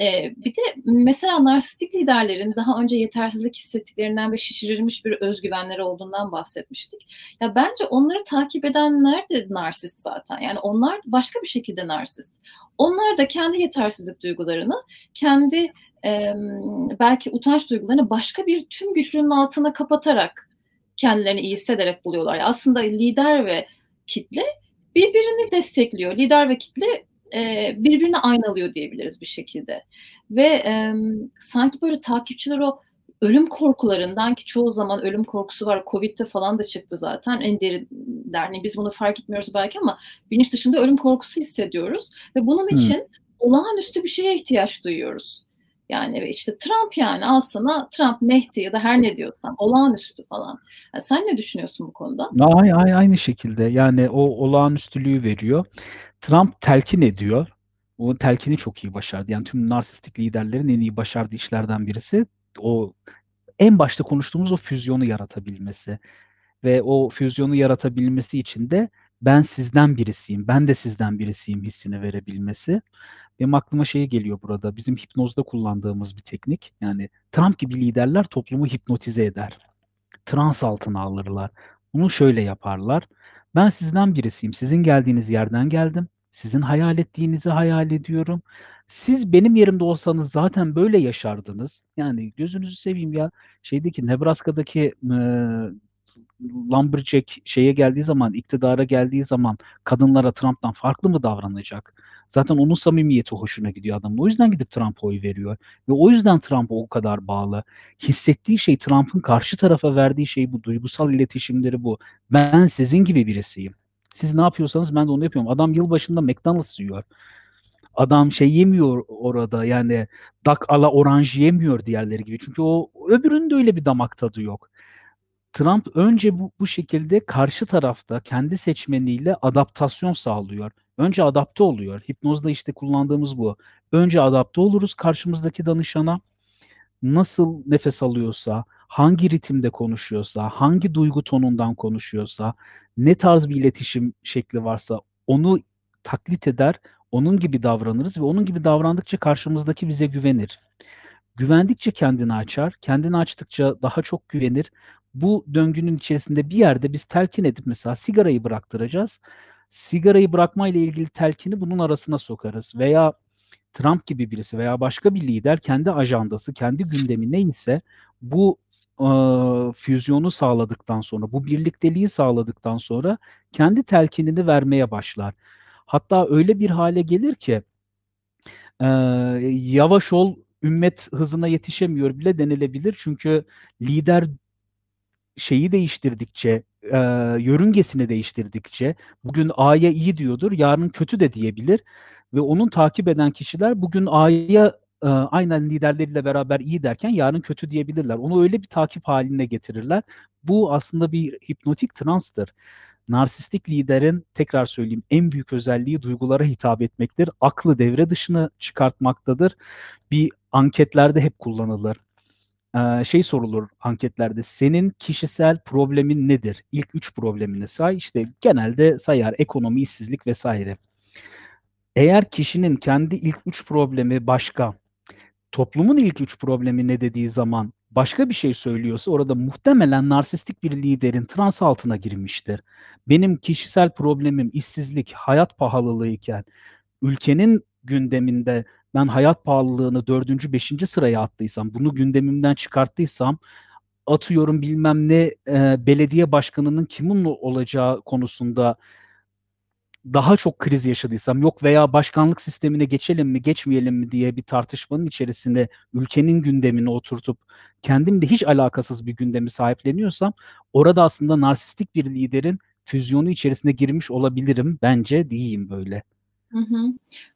Eee, bir de mesela narsistik liderlerin daha önce yetersizlik hissettiklerinden ve şişirilmiş bir öz güvenleri olduğundan bahsetmiştik. Ya, bence onları takip edenler de narsist zaten. Yani, onlar başka bir şekilde narsist. Onlar da kendi yetersizlik duygularını, kendi, emm, belki utanç duygularını başka bir tüm güçlünün altına kapatarak kendilerini iyi hissederek buluyorlar. Aslında lider ve kitle birbirini destekliyor. Lider ve kitle, eee, birbirini aynalıyor diyebiliriz bir şekilde ve, emm, sanki böyle takipçiler o ölüm korkularından ki çoğu zaman ölüm korkusu var. COVID'de falan da çıktı zaten en derinden. Hani, biz bunu fark etmiyoruz belki ama bilinç dışında ölüm korkusu hissediyoruz ve bunun Hıı. için olağanüstü bir şeye ihtiyaç duyuyoruz. Yani, işte, Trump yani al sana Trump, Mehdi ya da her ne diyorsan olağanüstü falan. Ya, sen ne düşünüyorsun bu konuda? Ay ay aynı şekilde. Yani, o olağanüstülüğü veriyor. Trump telkin ediyor. O telkini çok iyi başardı. Yani, tüm narsistik liderlerin en iyi başardığı işlerden birisi o en başta konuştuğumuz o füzyonu yaratabilmesi ve o füzyonu yaratabilmesi için de ben sizden birisiyim, ben de sizden birisiyim hissini verebilmesi. Benim aklıma şey geliyor burada, bizim hipnozda kullandığımız bir teknik. Yani, Trump gibi liderler toplumu hipnotize eder. Trans altına alırlar. Bunu şöyle yaparlar: Ben sizden birisiyim, sizin geldiğiniz yerden geldim, sizin hayal ettiğinizi hayal ediyorum. Siz benim yerimde olsanız zaten böyle yaşardınız. Yani, gözünüzü seveyim ya, şeydeki Nebraska'daki, ııı, lumberjack şeye geldiği zaman, iktidara geldiği zaman kadınlara Trump'tan farklı mı davranacak? Zaten onun samimiyeti hoşuna gidiyor adamın. O yüzden gidip Trump'a oy veriyor ve o yüzden Trump'a o kadar bağlı. Hissettiği şey, Trump'ın karşı tarafa verdiği şey bu, duygusal iletişimleri bu. Ben sizin gibi birisiyim. Siz ne yapıyorsanız ben de onu yapıyorum. Adam yılbaşında McDonald's yiyor. Adam şey yemiyor orada, yani duck à la orange yemiyor diğerleri gibi. Çünkü o öbürünün de öyle bir damak tadı yok. Trump önce bu bu şekilde karşı tarafta kendi seçmeniyle adaptasyon sağlıyor. Önce adapte oluyor. Hipnozda işte kullandığımız bu. Önce adapte oluruz karşımızdaki danışana. Nasıl nefes alıyorsa, hangi ritimde konuşuyorsa, hangi duygu tonundan konuşuyorsa, ne tarz bir iletişim şekli varsa onu taklit eder, onun gibi davranırız ve onun gibi davrandıkça karşımızdaki bize güvenir. Güvendikçe kendini açar, kendini açtıkça daha çok güvenir. Bu döngünün içerisinde bir yerde biz telkin edip mesela sigarayı bıraktıracağız. Sigarayı bırakmayla ilgili telkini bunun arasına sokarız veya Trump gibi birisi veya başka bir lider kendi ajandası, kendi gündemi neyse bu, ııı, füzyonu sağladıktan sonra, bu birlikteliği sağladıktan sonra kendi telkinini vermeye başlar. Hatta öyle bir hâle gelir ki, eee, yavaş ol, ümmet hızına yetişemiyor bile denilebilir. Çünkü lider şeyi değiştirdikçe, eee, yörüngesini değiştirdikçe bugün A'ya iyi diyordur, yarın kötü de diyebilir ve onun takip eden kişiler bugün A'ya e, aynen liderleriyle beraber iyi derken yarın kötü diyebilirler. Onu öyle bir takip haline getirirler. Bu aslında bir hipnotik transtır. Narsistik liderin tekrar söyleyeyim en büyük özelliği duygulara hitap etmektir. Aklı devre dışına çıkartmaktadır. Bir anketlerde hep kullanılır. Ee, şey sorulur anketlerde senin kişisel problemin nedir? İlk üç problemini say. İşte genelde sayar ekonomi, işsizlik vesaire. Eğer kişinin kendi ilk üç problemi başka, toplumun ilk üç problemi ne dediği zaman başka bir şey söylüyorsa orada muhtemelen narsistik bir liderin trans altına girmiştir. Benim kişisel problemim işsizlik, hayat pahalılığı iken ülkenin gündeminde ben hayat pahalılığını dördüncü, beşinci sıraya attıysam, bunu gündemimden çıkarttıysam, atıyorum bilmem ne e, belediye başkanının kimin olacağı konusunda daha çok kriz yaşadıysam yok veya başkanlık sistemine geçelim mi geçmeyelim mi diye bir tartışmanın içerisinde ülkenin gündemini oturtup kendim de hiç alakasız bir gündemi sahipleniyorsam orada aslında narsistik bir liderin füzyonu içerisine girmiş olabilirim. Bence diyeyim böyle. Hı hı.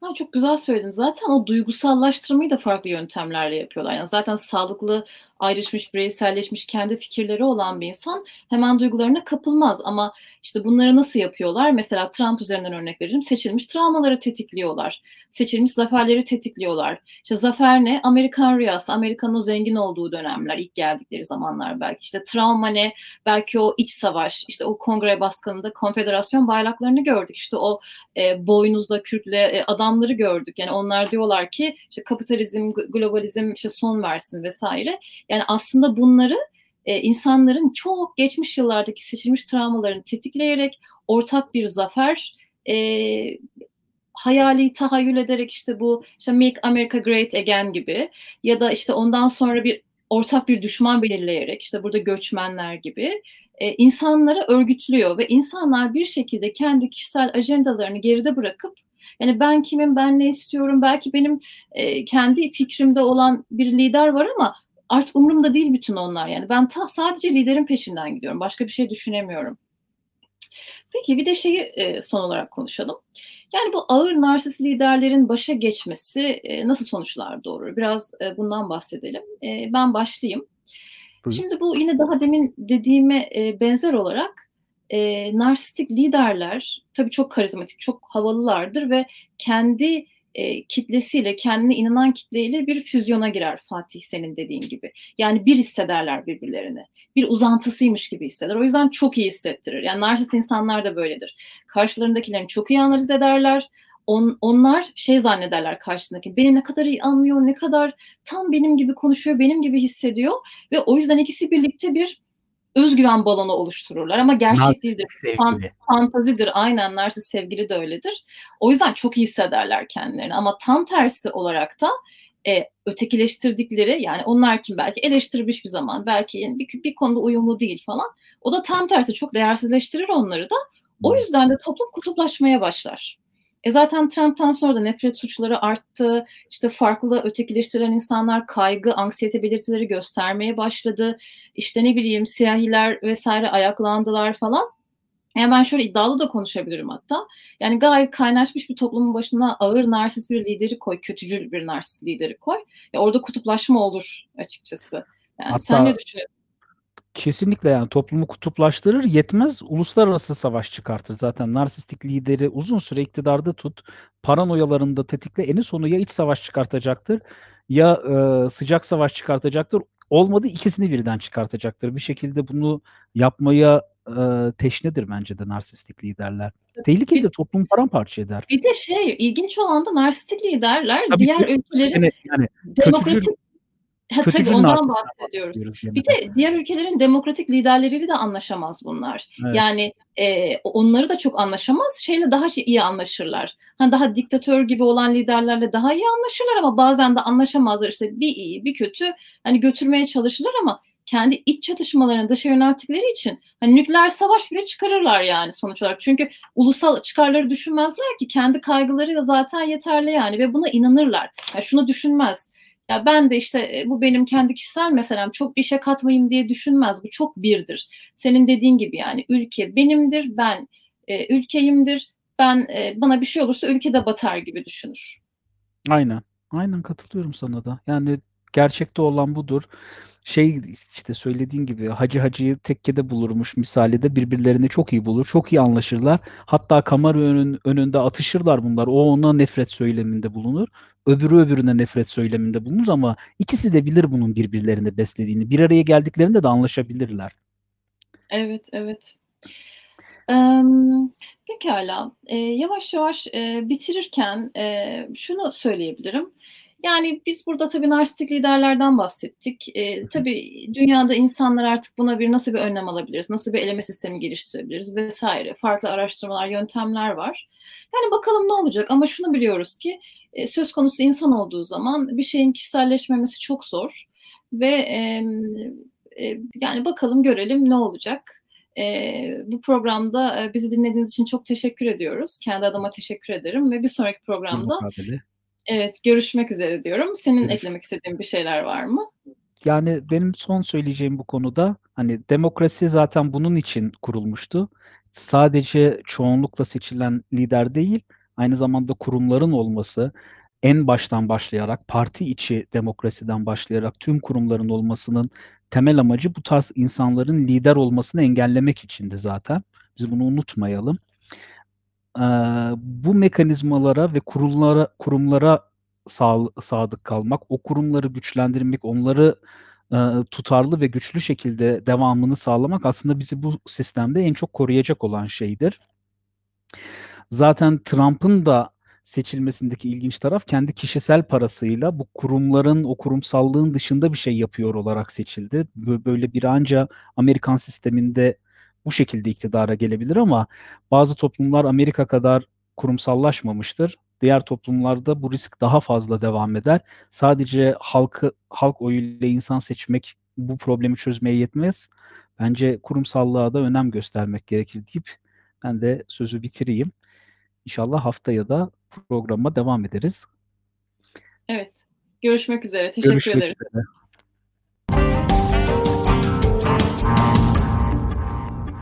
Ha, çok güzel söyledin. Zaten o duygusallaştırmayı da farklı yöntemlerle yapıyorlar. Yani zaten sağlıklı, ayrışmış, bireyselleşmiş, kendi fikirleri olan bir insan hemen duygularına kapılmaz. Ama işte bunları nasıl yapıyorlar? Mesela Trump üzerinden örnek veririm. Seçilmiş travmaları tetikliyorlar. Seçilmiş zaferleri tetikliyorlar. İşte zafer ne? Amerikan rüyası. Amerika'nın o zengin olduğu dönemler, ilk geldikleri zamanlar belki. İşte travma ne? Belki o iç savaş, işte o kongre baskınında konfederasyon bayraklarını gördük. İşte o e, boynuzda kürkle e, adamları gördük. Yani onlar diyorlar ki işte kapitalizm, globalizm işte son versin vesaire. Yani aslında bunları e, insanların çok geçmiş yıllardaki seçilmiş travmalarını tetikleyerek ortak bir zafer e, hayali tahayyül ederek işte bu işte Make America Great Again gibi ya da işte ondan sonra bir ortak bir düşman belirleyerek işte burada göçmenler gibi e, insanları örgütlüyor ve insanlar bir şekilde kendi kişisel ajandalarını geride bırakıp yani ben kimim, ben ne istiyorum, belki benim e, kendi fikrimde olan bir lider var ama artık umurumda değil bütün onlar yani. Ben ta, sadece liderin peşinden gidiyorum. Başka bir şey düşünemiyorum. Peki bir de şeyi e, son olarak konuşalım. Yani bu ağır narsist liderlerin başa geçmesi e, nasıl sonuçlar doğurur? Biraz e, bundan bahsedelim. E, ben başlayayım. Şimdi bu yine daha demin dediğime e, benzer olarak e, narsistik liderler tabii çok karizmatik, çok havalılardır ve kendi e, kitlesiyle, kendine inanan kitleyle bir füzyona girer Fatih senin dediğin gibi. Yani bir hissederler birbirlerini. Bir uzantısıymış gibi hisseder. O yüzden çok iyi hissettirir. Yani narsist insanlar da böyledir. Karşılarındakilerini çok iyi analiz ederler. On, onlar şey zannederler karşısındaki beni ne kadar iyi anlıyor, ne kadar tam benim gibi konuşuyor, benim gibi hissediyor ve o yüzden ikisi birlikte bir özgüven balonu oluştururlar ama gerçek değildir. Fan, fantazidir. Aynen narsist sevgili de öyledir. O yüzden çok iyi hissederler kendilerini ama tam tersi olarak da e, ötekileştirdikleri yani onlar kim belki eleştirmiş bir zaman belki bir, bir konuda uyumlu değil falan. O da tam tersi çok değersizleştirir onları da. O yüzden de toplum kutuplaşmaya başlar. E zaten Trump'tan sonra da nefret suçları arttı. İşte farklı ötekileştirilen insanlar kaygı, anksiyete belirtileri göstermeye başladı. İşte ne bileyim siyahiler vesaire ayaklandılar falan. Yani ben şöyle iddialı da konuşabilirim hatta. Yani gayet kaynaşmış bir toplumun başına ağır narsist bir lideri koy, kötücül bir narsist lideri koy. Ya orada kutuplaşma olur açıkçası. Yani hatta, sen ne düşünüyorsun? Kesinlikle yani toplumu kutuplaştırır yetmez uluslararası savaş çıkartır. Zaten narsistik lideri uzun süre iktidarda tut paranoyalarını da tetikle eni sonu ya iç savaş çıkartacaktır ya e, sıcak savaş çıkartacaktır. Olmadı ikisini birden çıkartacaktır. Bir şekilde bunu yapmaya e, teşnedir bence de narsistik liderler. Tehlikeli de toplum paramparça eder. Bir de şey ilginç olan da narsistik liderler Tabii diğer ülkelerin yani, yani demokratik kötücül, Ha, tabii ondan bahsediyoruz. Bir de diğer ülkelerin demokratik liderleriyle de anlaşamaz bunlar. Evet. Yani e, onları da çok anlaşamaz. Şeyle daha şey, iyi anlaşırlar. Hani daha diktatör gibi olan liderlerle daha iyi anlaşırlar ama bazen de anlaşamazlar. İşte bir iyi bir kötü hani götürmeye çalışırlar ama kendi iç çatışmalarını dışa yönelttikleri için hani nükleer savaş bile çıkarırlar yani sonuç olarak. Çünkü ulusal çıkarları düşünmezler ki kendi kaygıları da zaten yeterli yani ve buna inanırlar. Yani şunu düşünmez ya ben de işte e, bu benim kendi kişisel meselem çok bir şey katmayayım diye düşünmez. Bu çok birdir. Senin dediğin gibi yani ülke benimdir, ben e, ülkeyimdir. Ben e, bana bir şey olursa ülkede batar gibi düşünür. Aynen. Aynen katılıyorum sana da. Yani gerçekte olan budur. Şey işte söylediğin gibi hacı hacıyı tekkede bulurmuş misali de birbirlerini çok iyi bulur. Çok iyi anlaşırlar. Hatta kamera önün, önünde atışırlar bunlar. O ona nefret söyleminde bulunur. Öbürü öbürüne nefret söyleminde bulunur ama ikisi de bilir bunun birbirlerini beslediğini. Bir araya geldiklerinde de anlaşabilirler. Evet, evet. Emm, pekâlâ. Eee, yavaş yavaş, eee, bitirirken, eee, şunu söyleyebilirim. Yani, biz burada tabii narsistik liderlerden bahsettik. Hı. tabii dünyada insanlar artık buna bir nasıl bir önlem alabiliriz, nasıl bir eleme sistemi geliştirebiliriz vs. farklı araştırmalar, yöntemler var. Yani, bakalım ne olacak ama şunu biliyoruz ki, eee, söz konusu insan olduğu zaman bir şeyin kişiselleşmemesi çok zor ve, emm, eee, yani, bakalım görelim ne olacak. Eee, bu programda, eee, bizi dinlediğiniz için çok teşekkür ediyoruz. Kendi adıma teşekkür ederim ve bir sonraki programda mukabele. Evet, görüşmek üzere diyorum. Senin Görüş eklemek istediğin bir şeyler var mı? Yani, benim son söyleyeceğim bu konuda, hani, demokrasi zaten bunun için kurulmuştu. Sadece çoğunlukla seçilen lider değil, aynı zamanda kurumların olması, en baştan başlayarak, parti içi demokrasiden başlayarak tüm kurumların olmasının temel amacı bu tarz insanların lider olmasını engellemek içindi zaten. Biz bunu unutmayalım. Eee, bu mekanizmalara ve kurullara kurumlara sağ sadık kalmak, o kurumları güçlendirmek, onları, eee, tutarlı ve güçlü şekilde devamını sağlamak aslında bizi bu sistemde en çok koruyacak olan şeydir. Zaten Trump'ın da seçilmesindeki ilginç taraf kendi kişisel parasıyla bu kurumların, o kurumsallığın dışında bir şey yapıyor olarak seçildi. Bö böyle biri anca Amerikan sisteminde bu şekilde iktidara gelebilir ama bazı toplumlar Amerika kadar kurumsallaşmamıştır. Diğer toplumlarda bu risk daha fazla devam eder. Sadece halkı halk oyuyla insan seçmek bu problemi çözmeye yetmez. Bence kurumsallığa da önem göstermek gerekir deyip ben de sözü bitireyim. İnşallah haftaya da programa devam ederiz. Evet, görüşmek üzere. Teşekkür Görüşmek ederiz. üzere.